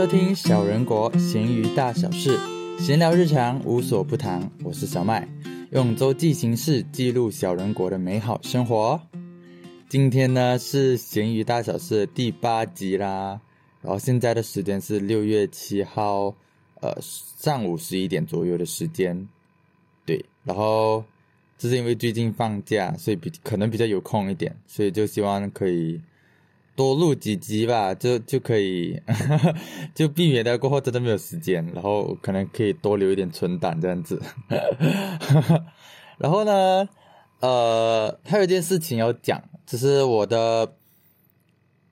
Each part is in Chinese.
收听小人国闲鱼大小事，闲聊日常无所不谈。我是小麦，用周记形式记录小人国的美好生活。今天呢是闲鱼大小事第八集啦，然后现在的时间是六月七号，呃上午十一点左右的时间。对，然后这是因为最近放假，所以比可能比较有空一点，所以就希望可以。多录几集吧，就就可以，就避免掉过后真的没有时间，然后可能可以多留一点存档这样子。然后呢，呃，还有一件事情要讲，就是我的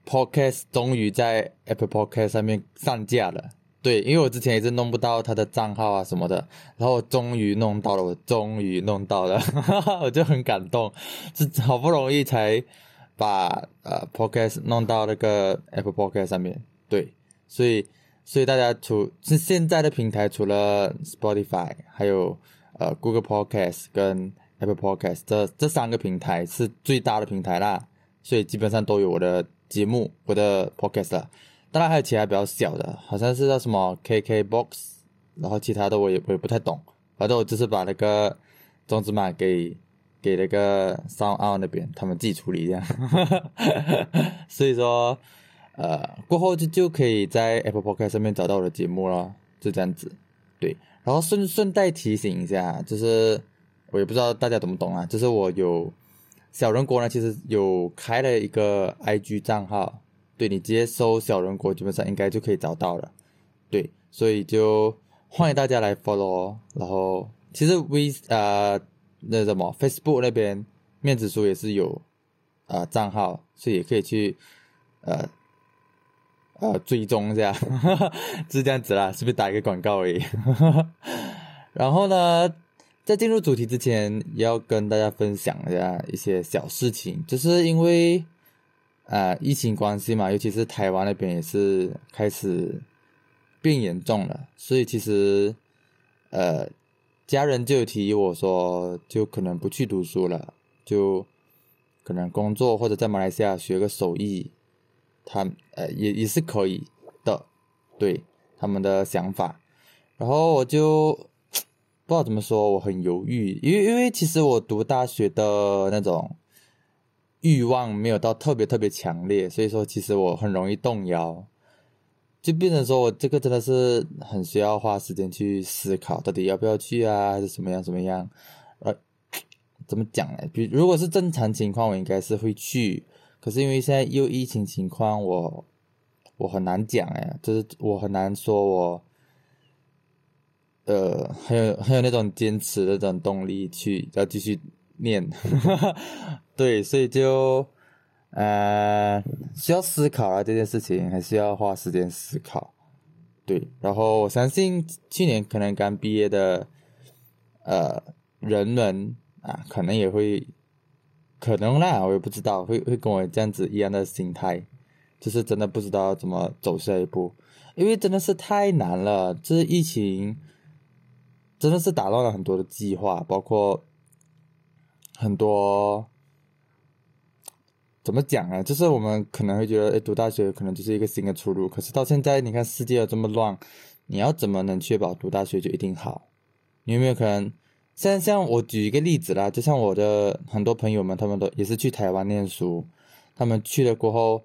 podcast 终于在 Apple Podcast 上面上架了。对，因为我之前一直弄不到他的账号啊什么的，然后终于弄到了，我终于弄到了，我就很感动，是好不容易才。把呃 Podcast 弄到那个 Apple Podcast 上面，对，所以所以大家除是现在的平台，除了 Spotify，还有呃 Google Podcast 跟 Apple Podcast 这这三个平台是最大的平台啦，所以基本上都有我的节目，我的 Podcast。当然还有其他比较小的，好像是叫什么 KK Box，然后其他的我也我也不太懂，反正我就是把那个种子码给。给那个 Sound On 那边，他们自己处理这样，所以说，呃，过后就就可以在 Apple Podcast 上面找到我的节目了，就这样子，对。然后顺顺带提醒一下，就是我也不知道大家懂不懂啊，就是我有小人国呢，其实有开了一个 IG 账号，对你直接搜小人国，基本上应该就可以找到了，对。所以就欢迎大家来 follow，然后其实 We 呃。那什么，Facebook 那边面子书也是有啊账号，所以也可以去呃呃追踪一下，是这样子啦，是不是打一个广告而已？然后呢，在进入主题之前，也要跟大家分享一下一些小事情，就是因为啊疫情关系嘛，尤其是台湾那边也是开始变严重了，所以其实呃。家人就有提议我说，就可能不去读书了，就可能工作或者在马来西亚学个手艺，他呃也也是可以的，对他们的想法。然后我就不知道怎么说，我很犹豫，因为因为其实我读大学的那种欲望没有到特别特别强烈，所以说其实我很容易动摇。就变成说我这个真的是很需要花时间去思考，到底要不要去啊，还是怎么样怎么样？呃，怎么讲呢？比如果是正常情况，我应该是会去，可是因为现在又疫情情况，我我很难讲哎，就是我很难说我，呃，很有很有那种坚持的这种动力去要继续念，对，所以就。呃，需要思考啊，这件事情还是要花时间思考。对，然后我相信去年可能刚毕业的呃人们啊，可能也会可能啦，我也不知道，会会跟我这样子一样的心态，就是真的不知道怎么走下一步，因为真的是太难了。这疫情真的是打乱了很多的计划，包括很多。怎么讲呢？就是我们可能会觉得，哎，读大学可能就是一个新的出路。可是到现在，你看世界这么乱，你要怎么能确保读大学就一定好？你有没有可能？像像我举一个例子啦，就像我的很多朋友们，他们都也是去台湾念书，他们去了过后，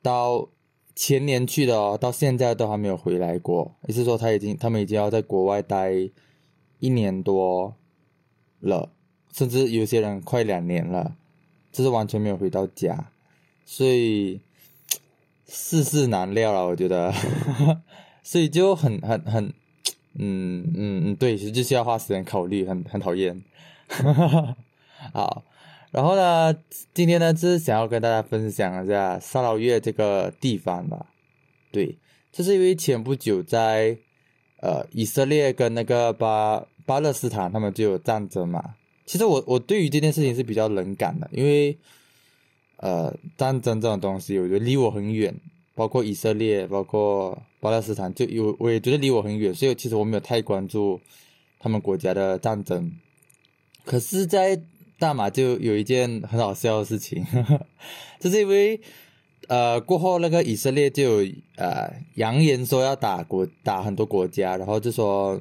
到前年去的哦，到现在都还没有回来过。也是说，他已经他们已经要在国外待一年多了，甚至有些人快两年了。就是完全没有回到家，所以世事难料了，我觉得，所以就很很很，嗯嗯嗯，对，其实就是要花时间考虑，很很讨厌。好，然后呢，今天呢，就是想要跟大家分享一下沙劳越这个地方吧。对，就是因为前不久在呃以色列跟那个巴巴勒斯坦他们就有战争嘛。其实我我对于这件事情是比较冷感的，因为，呃，战争这种东西，我觉得离我很远，包括以色列，包括巴勒斯坦，就有我也觉得离我很远，所以其实我没有太关注他们国家的战争。可是，在大马就有一件很好笑的事情，就是因为呃，过后那个以色列就有呃扬言说要打国打很多国家，然后就说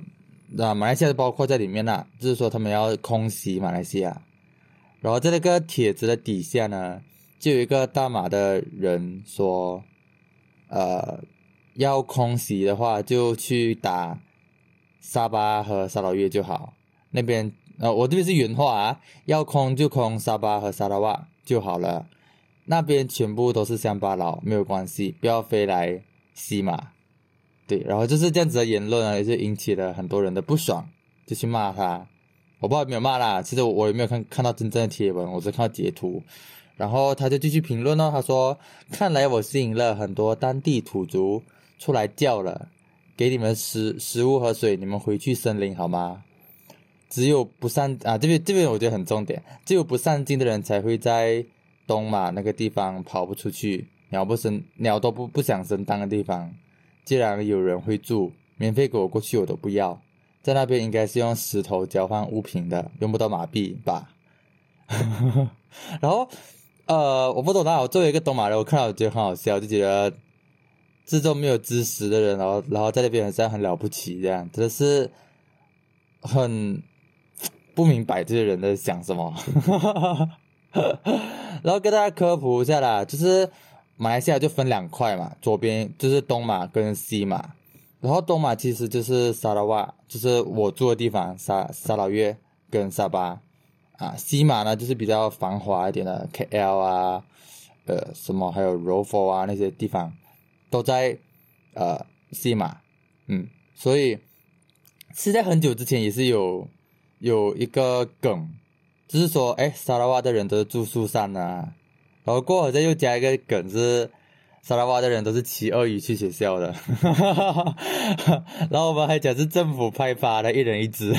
那马来西亚包括在里面啦，就是说他们要空袭马来西亚。然后在那个帖子的底下呢，就有一个大马的人说，呃，要空袭的话就去打沙巴和沙劳越就好，那边呃我这边是原话啊，要空就空沙巴和沙拉瓦就好了。那边全部都是乡巴佬，没有关系，不要飞来西马。对，然后就是这样子的言论啊，也就引起了很多人的不爽，就去骂他。我不知道有没有骂啦，其实我也没有看看到真正的贴文，我只看到截图。然后他就继续评论哦，他说：“看来我吸引了很多当地土族出来叫了，给你们食食物和水，你们回去森林好吗？只有不上啊，这边这边我觉得很重点，只有不上进的人才会在。”东马那个地方跑不出去，鸟不生，鸟都不不想生当的地方。既然有人会住，免费给我过去我都不要。在那边应该是用石头交换物品的，用不到马币吧？然后，呃，我不懂啊。我作为一个东马人，我看到我觉得很好笑，就觉得自重没有知识的人，然后然后在那边好像很了不起，这样真的是很不明白这些人在想什么。然后跟大家科普一下啦，就是马来西亚就分两块嘛，左边就是东马跟西马，然后东马其实就是沙拉瓦，就是我住的地方沙沙劳越跟沙巴，啊，西马呢就是比较繁华一点的 KL 啊，呃，什么还有柔佛啊那些地方，都在呃西马，嗯，所以是在很久之前也是有有一个梗。就是说，哎，沙拉瓦的人都是住树上啊，然后过后再又加一个梗是，沙拉瓦的人都是骑鳄鱼去学校的，然后我们还讲是政府派发的，一人一只，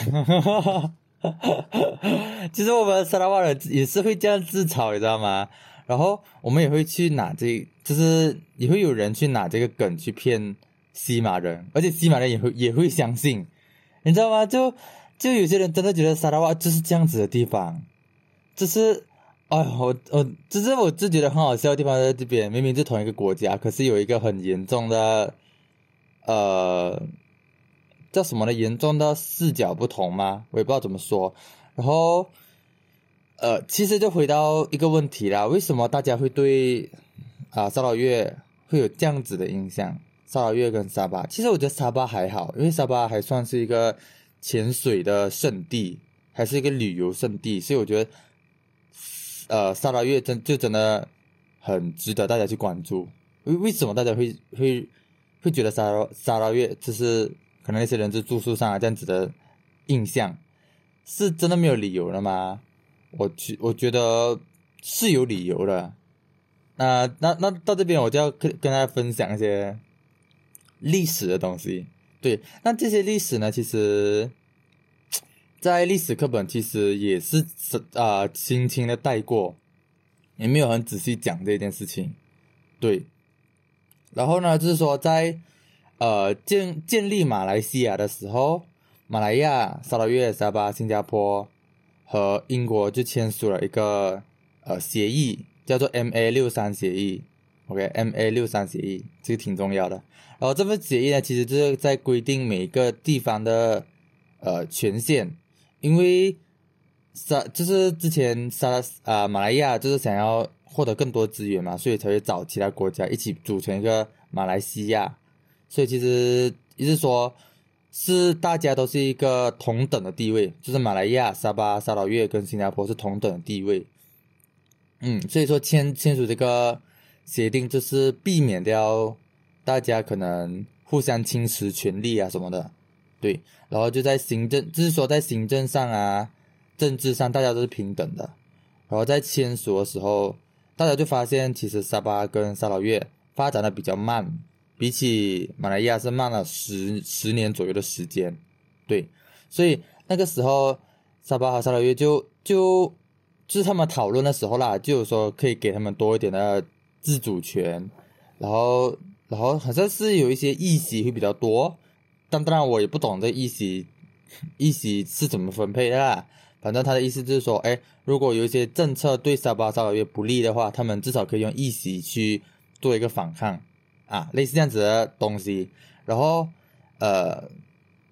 其实我们沙拉瓦人也是会这样自嘲，你知道吗？然后我们也会去拿这，就是也会有人去拿这个梗去骗西马人，而且西马人也会也会相信，你知道吗？就。就有些人真的觉得沙拉瓦就是这样子的地方，就是，哎，我我，只是我自己觉得很好笑的地方在这边，明明是同一个国家，可是有一个很严重的，呃，叫什么呢？严重的视角不同吗？我也不知道怎么说。然后，呃，其实就回到一个问题啦，为什么大家会对啊沙老越会有这样子的印象？沙老越跟沙巴，其实我觉得沙巴还好，因为沙巴还算是一个。潜水的圣地，还是一个旅游胜地，所以我觉得，呃，沙拉月真就真的很值得大家去关注。为为什么大家会会会觉得沙拉沙拉月就是可能那些人就住宿上啊这样子的印象，是真的没有理由了吗？我觉我觉得是有理由的。那那那到这边我就要跟跟大家分享一些历史的东西。对，那这些历史呢？其实，在历史课本其实也是是啊，轻轻的带过，也没有很仔细讲这件事情。对，然后呢，就是说在呃建建立马来西亚的时候，马来亚、沙拉越、沙巴、新加坡和英国就签署了一个呃协议，叫做 M A 六三协议。OK，M A 六三协议这个挺重要的。然后这份协议呢，其实就是在规定每个地方的呃权限，因为沙就是之前沙啊马来亚就是想要获得更多资源嘛，所以才会找其他国家一起组成一个马来西亚。所以其实也是说，是大家都是一个同等的地位，就是马来亚、沙巴、沙劳越跟新加坡是同等的地位。嗯，所以说签签署这个。协定就是避免掉大家可能互相侵蚀权利啊什么的，对，然后就在行政，就是说在行政上啊、政治上大家都是平等的。然后在签署的时候，大家就发现其实沙巴跟沙劳越发展的比较慢，比起马来亚是慢了十十年左右的时间，对，所以那个时候沙巴和沙劳越就就就是他们讨论的时候啦，就是说可以给他们多一点的。自主权，然后，然后好像是有一些议席会比较多，但当然我也不懂这议席，议席是怎么分配的啦。反正他的意思就是说，哎，如果有一些政策对沙巴沙劳越不利的话，他们至少可以用议席去做一个反抗啊，类似这样子的东西。然后呃，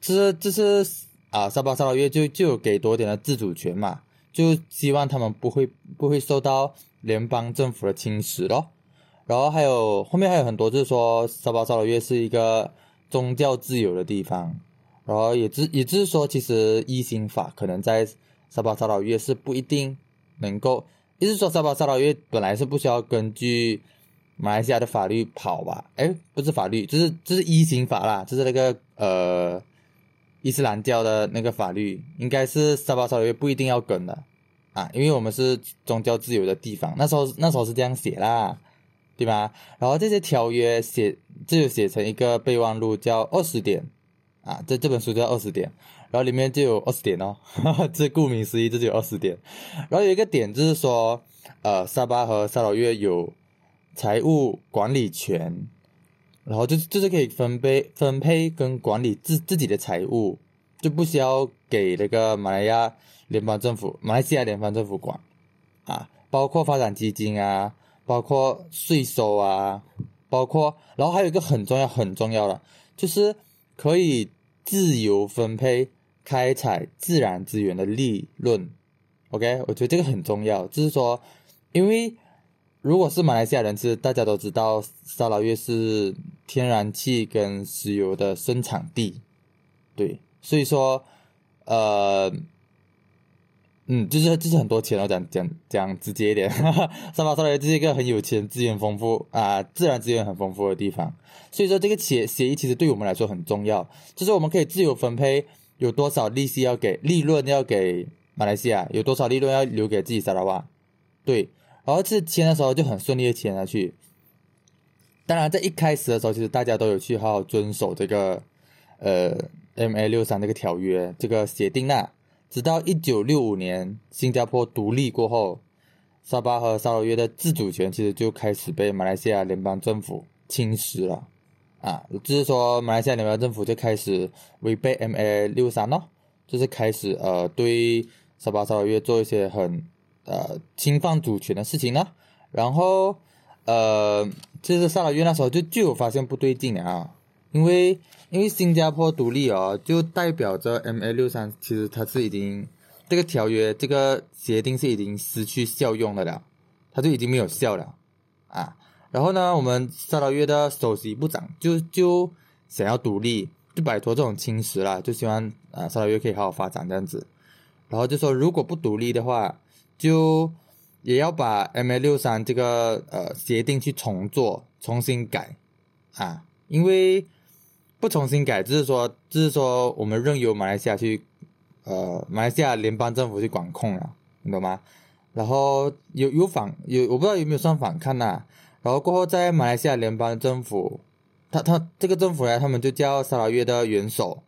这这是啊，沙巴沙劳越就就有给多点的自主权嘛，就希望他们不会不会受到联邦政府的侵蚀咯。然后还有后面还有很多，就是说沙巴沙劳越是一个宗教自由的地方，然后也只也就是说，其实一刑法可能在沙巴沙劳越是不一定能够，意思说沙巴沙劳越本来是不需要根据马来西亚的法律跑吧？哎，不是法律，就是就是一刑法啦，就是那个呃伊斯兰教的那个法律，应该是沙巴沙劳越不一定要跟的啊，因为我们是宗教自由的地方，那时候那时候是这样写啦。对吧？然后这些条约写，这就写成一个备忘录，叫二十点啊。这这本书叫二十点，然后里面就有二十点哦。这顾名思义，这就有二十点。然后有一个点就是说，呃，沙巴和沙劳越有财务管理权，然后就就是可以分配分配跟管理自自己的财务，就不需要给那个马来亚联邦政府、马来西亚联邦政府管啊，包括发展基金啊。包括税收啊，包括，然后还有一个很重要、很重要的，就是可以自由分配开采自然资源的利润。OK，我觉得这个很重要，就是说，因为如果是马来西亚人，是大家都知道，沙劳越是天然气跟石油的生产地，对，所以说，呃。嗯，就是就是很多钱哦，讲讲讲直接一点，沙巴沙劳越是一个很有钱、资源丰富啊，自然资源很丰富的地方。所以说，这个协协议其实对我们来说很重要，就是我们可以自由分配有多少利息要给利润要给马来西亚，有多少利润要留给自己沙拉瓦。对，然后这签的时候就很顺利的签下去。当然，在一开始的时候，其实大家都有去好好遵守这个呃 M A 六三这个条约这个协定呐。直到一九六五年新加坡独立过后，沙巴和沙劳越的自主权其实就开始被马来西亚联邦政府侵蚀了，啊，就是说马来西亚联邦政府就开始违背 MA 六三咯，就是开始呃对沙巴沙劳越做一些很呃侵犯主权的事情呢，然后呃，其实沙劳越那时候就就有发现不对劲啊。因为因为新加坡独立哦，就代表着 M A 六三其实它是已经这个条约这个协定是已经失去效用的了，它就已经没有效了啊。然后呢，我们沙劳越的首席部长就就想要独立，就摆脱这种侵蚀了，就希望啊沙劳越可以好好发展这样子。然后就说如果不独立的话，就也要把 M A 六三这个呃协定去重做，重新改啊，因为。不重新改，就是说，就是说，我们任由马来西亚去，呃，马来西亚联邦政府去管控了，你懂吗？然后有有反有，我不知道有没有算反抗呐。然后过后在马来西亚联邦政府，他他这个政府呢，他们就叫沙劳越的元首，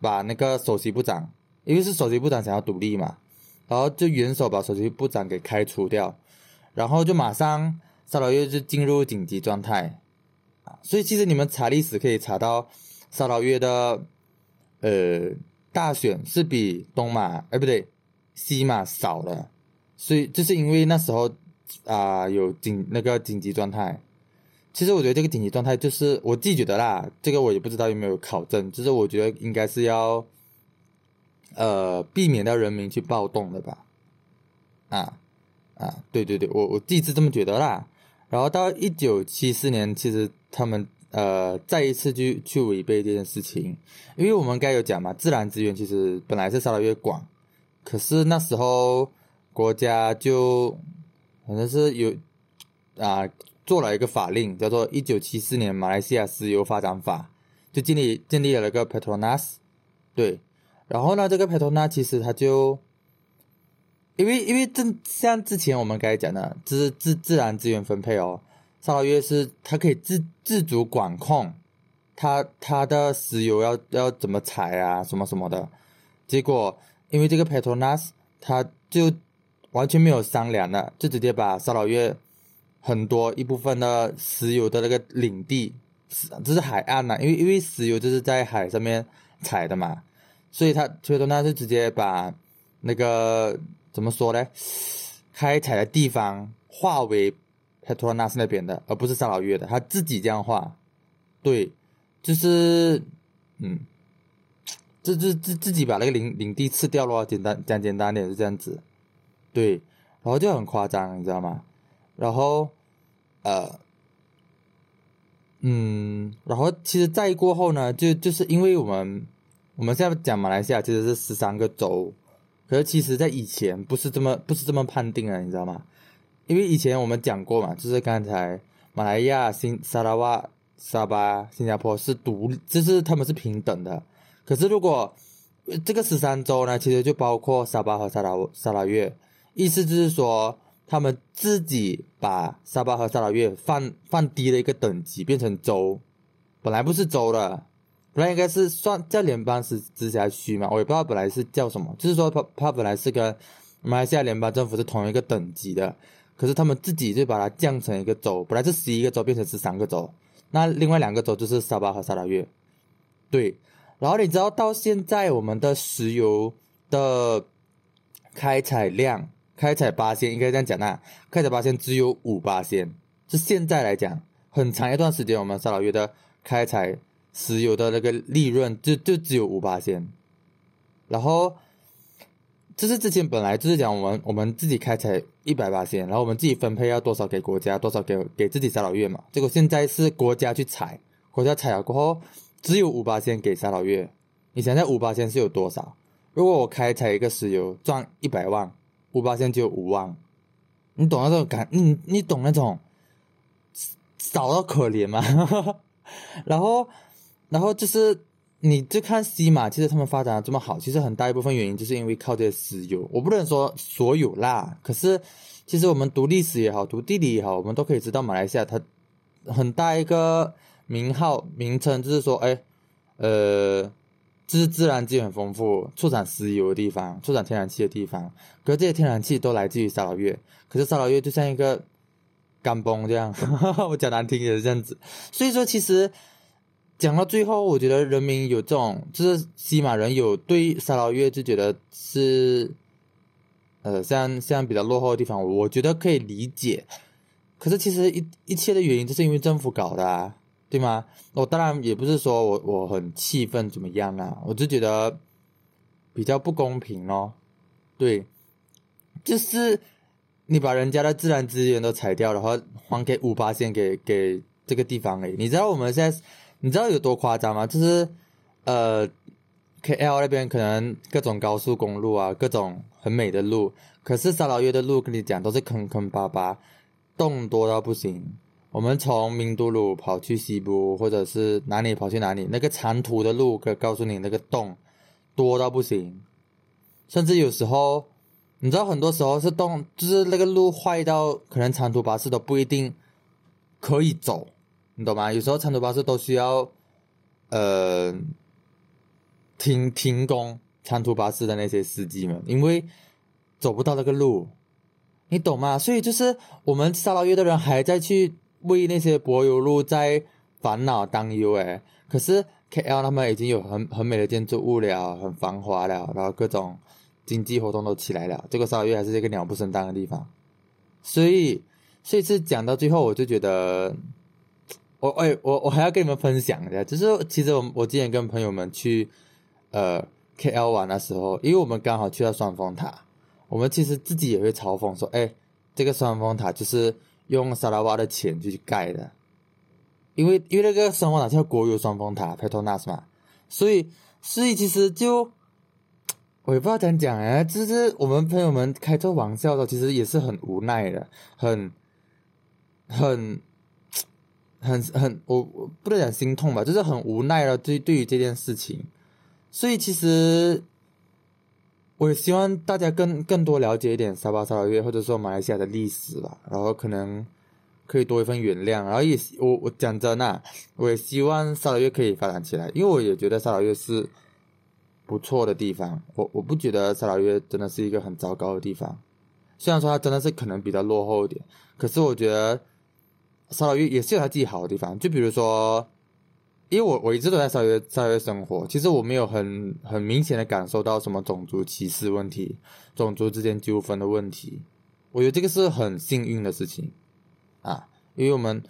把那个首席部长，因为是首席部长想要独立嘛，然后就元首把首席部长给开除掉，然后就马上沙劳越就进入紧急状态。所以其实你们查历史可以查到，沙劳越的呃大选是比东马哎不对西马少了，所以就是因为那时候啊有紧那个紧急状态。其实我觉得这个紧急状态就是我自己觉得啦，这个我也不知道有没有考证，就是我觉得应该是要呃避免到人民去暴动的吧。啊啊对对对，我我自己是这么觉得啦。然后到一九七四年，其实他们呃再一次去去违背这件事情，因为我们该有讲嘛，自然资源其实本来是沙劳越广，可是那时候国家就反正是有啊做了一个法令，叫做一九七四年马来西亚石油发展法，就建立建立了一个 Petronas，对，然后呢这个 Petronas 其实它就。因为因为正像之前我们刚才讲的，自自自然资源分配哦，沙劳越是它可以自自主管控，它它的石油要要怎么采啊，什么什么的，结果因为这个 Petronas，它就完全没有商量的，就直接把沙老越很多一部分的石油的那个领地，这是海岸呐，因为因为石油就是在海上面采的嘛，所以它 Petronas 就直接把那个。怎么说呢？开采的地方划为他托纳斯那边的，而不是沙劳越的，他自己这样画。对，就是嗯，这这自自己把那个领领地吃掉了，简单讲简单点是这样子。对，然后就很夸张，你知道吗？然后呃。嗯，然后其实再过后呢，就就是因为我们我们现在讲马来西亚其实是十三个州，可是其实在以前不是这么不是这么判定的，你知道吗？因为以前我们讲过嘛，就是刚才马来亚、新沙拉瓦、沙巴、新加坡是独，就是他们是平等的。可是如果这个十三州呢，其实就包括沙巴和沙拉沙拉越，意思就是说。他们自己把沙巴和沙拉越放放低了一个等级，变成州，本来不是州的，本来应该是算叫联邦直直辖区嘛，我也不知道本来是叫什么，就是说它它本来是跟马来西亚联邦政府是同一个等级的，可是他们自己就把它降成一个州，本来是十一个州变成十三个州，那另外两个州就是沙巴和沙拉越，对，然后你知道到现在我们的石油的开采量。开采八仙应该这样讲呐，开采八仙只有五八仙，就现在来讲，很长一段时间我们沙老越的开采石油的那个利润就就只有五八仙，然后就是之前本来就是讲我们我们自己开采一百八仙，然后我们自己分配要多少给国家，多少给给自己沙老约嘛，结果现在是国家去采，国家采了过后只有五八仙给沙老约，你想想五八仙是有多少？如果我开采一个石油赚一百万。五八千就五万，你懂那种感？你你懂那种少到可怜吗？然后，然后就是你就看西马，其实他们发展的这么好，其实很大一部分原因就是因为靠这些石油。我不能说所有啦，可是其实我们读历史也好，读地理也好，我们都可以知道马来西亚它很大一个名号名称，就是说，哎，呃。是自然资源丰富、出产石油的地方、出产天然气的地方，可是这些天然气都来自于沙劳越。可是沙劳越就像一个干崩这样，我讲难听也是这样子。所以说，其实讲到最后，我觉得人民有这种，就是西马人有对沙劳越就觉得是，呃，像像比较落后的地方，我觉得可以理解。可是其实一一切的原因，就是因为政府搞的。啊。对吗？我当然也不是说我我很气愤怎么样啊，我就觉得比较不公平咯。对，就是你把人家的自然资源都裁掉，然后还给五八线给给这个地方诶。你知道我们现在你知道有多夸张吗？就是呃，K L 那边可能各种高速公路啊，各种很美的路，可是沙劳越的路跟你讲都是坑坑巴巴，洞多到不行。我们从明都鲁跑去西部，或者是哪里跑去哪里，那个长途的路，可告诉你那个洞多到不行，甚至有时候，你知道很多时候是洞，就是那个路坏到可能长途巴士都不一定可以走，你懂吗？有时候长途巴士都需要呃停停工，长途巴士的那些司机们，因为走不到那个路，你懂吗？所以就是我们沙劳越的人还在去。为那些柏油路在烦恼担忧诶，可是 K L 他们已经有很很美的建筑物了，很繁华了，然后各种经济活动都起来了。这个沙劳越还是一个鸟不生蛋的地方，所以，所以是讲到最后，我就觉得，我哎，我我还要跟你们分享一下，就是其实我我今天跟朋友们去呃 K L 玩的时候，因为我们刚好去到双峰塔，我们其实自己也会嘲讽说，哎，这个双峰塔就是。用沙拉瓦的钱去盖的，因为因为那个双峰塔叫国有双峰塔 （Petronas） 嘛，所以所以其实就我也不知道怎样讲哎，就是我们朋友们开这玩笑的，其实也是很无奈的，很很很很我我不能讲心痛吧，就是很无奈了。对对于这件事情，所以其实。我也希望大家更更多了解一点沙巴沙劳越，或者说马来西亚的历史吧，然后可能可以多一份原谅，然后也我我讲真的，我也希望沙劳越可以发展起来，因为我也觉得沙劳越是不错的地方，我我不觉得沙劳越真的是一个很糟糕的地方，虽然说它真的是可能比较落后一点，可是我觉得沙劳越也是有它自己好的地方，就比如说。因为我我一直都在沙约沙约生活，其实我没有很很明显的感受到什么种族歧视问题、种族之间纠纷的问题。我觉得这个是很幸运的事情。啊，因为我们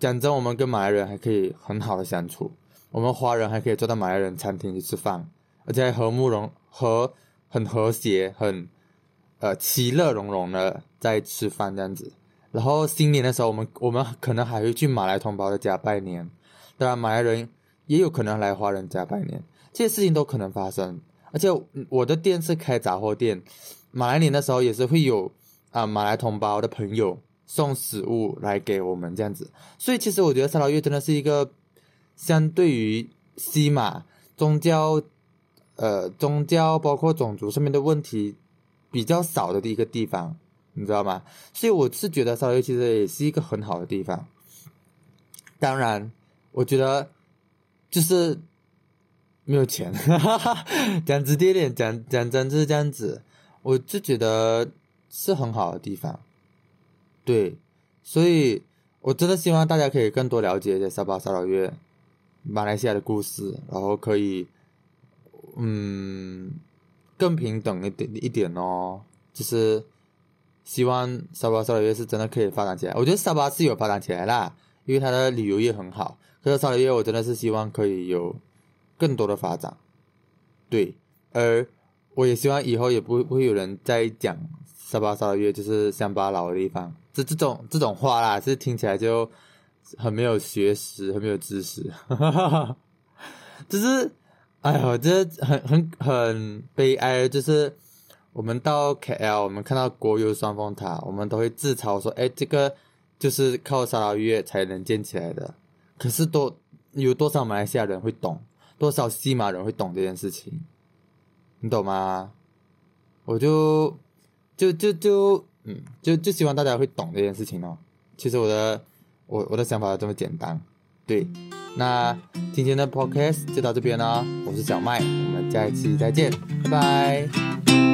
讲真，我们跟马来人还可以很好的相处，我们华人还可以坐到马来人餐厅去吃饭，而且还和睦融和很和谐，很呃其乐融融的在吃饭这样子。然后新年的时候，我们我们可能还会去马来同胞的家拜年，当然马来人也有可能来华人家拜年，这些事情都可能发生。而且我的店是开杂货店，马来年的时候也是会有啊马来同胞的朋友送食物来给我们这样子。所以其实我觉得三劳越真的是一个相对于西马宗教呃宗教包括种族上面的问题比较少的一个地方。你知道吗？所以我是觉得沙捞越其实也是一个很好的地方。当然，我觉得就是没有钱，讲直接点，讲讲真就是这样子。我就觉得是很好的地方，对，所以我真的希望大家可以更多了解一些沙巴沙捞越马来西亚的故事，然后可以嗯更平等一点一点哦，就是。希望沙巴沙捞越是真的可以发展起来。我觉得沙巴是有发展起来啦，因为它的旅游业很好。可是沙捞越我真的是希望可以有更多的发展。对，而我也希望以后也不会不会有人再讲沙巴沙捞越就是乡巴佬的地方，这这种这种话啦，是听起来就很没有学识，很没有知识。哈哈哈就是，哎呀，这很很很悲哀，就是。我们到 KL，我们看到国有双峰塔，我们都会自嘲说：“哎，这个就是靠沙捞越才能建起来的。”可是多有多少马来西亚人会懂？多少西马人会懂这件事情？你懂吗？我就就就就嗯，就就希望大家会懂这件事情哦。其实我的我我的想法这么简单。对，那今天的 Podcast 就到这边了。我是小麦，我们下一期再见，拜拜。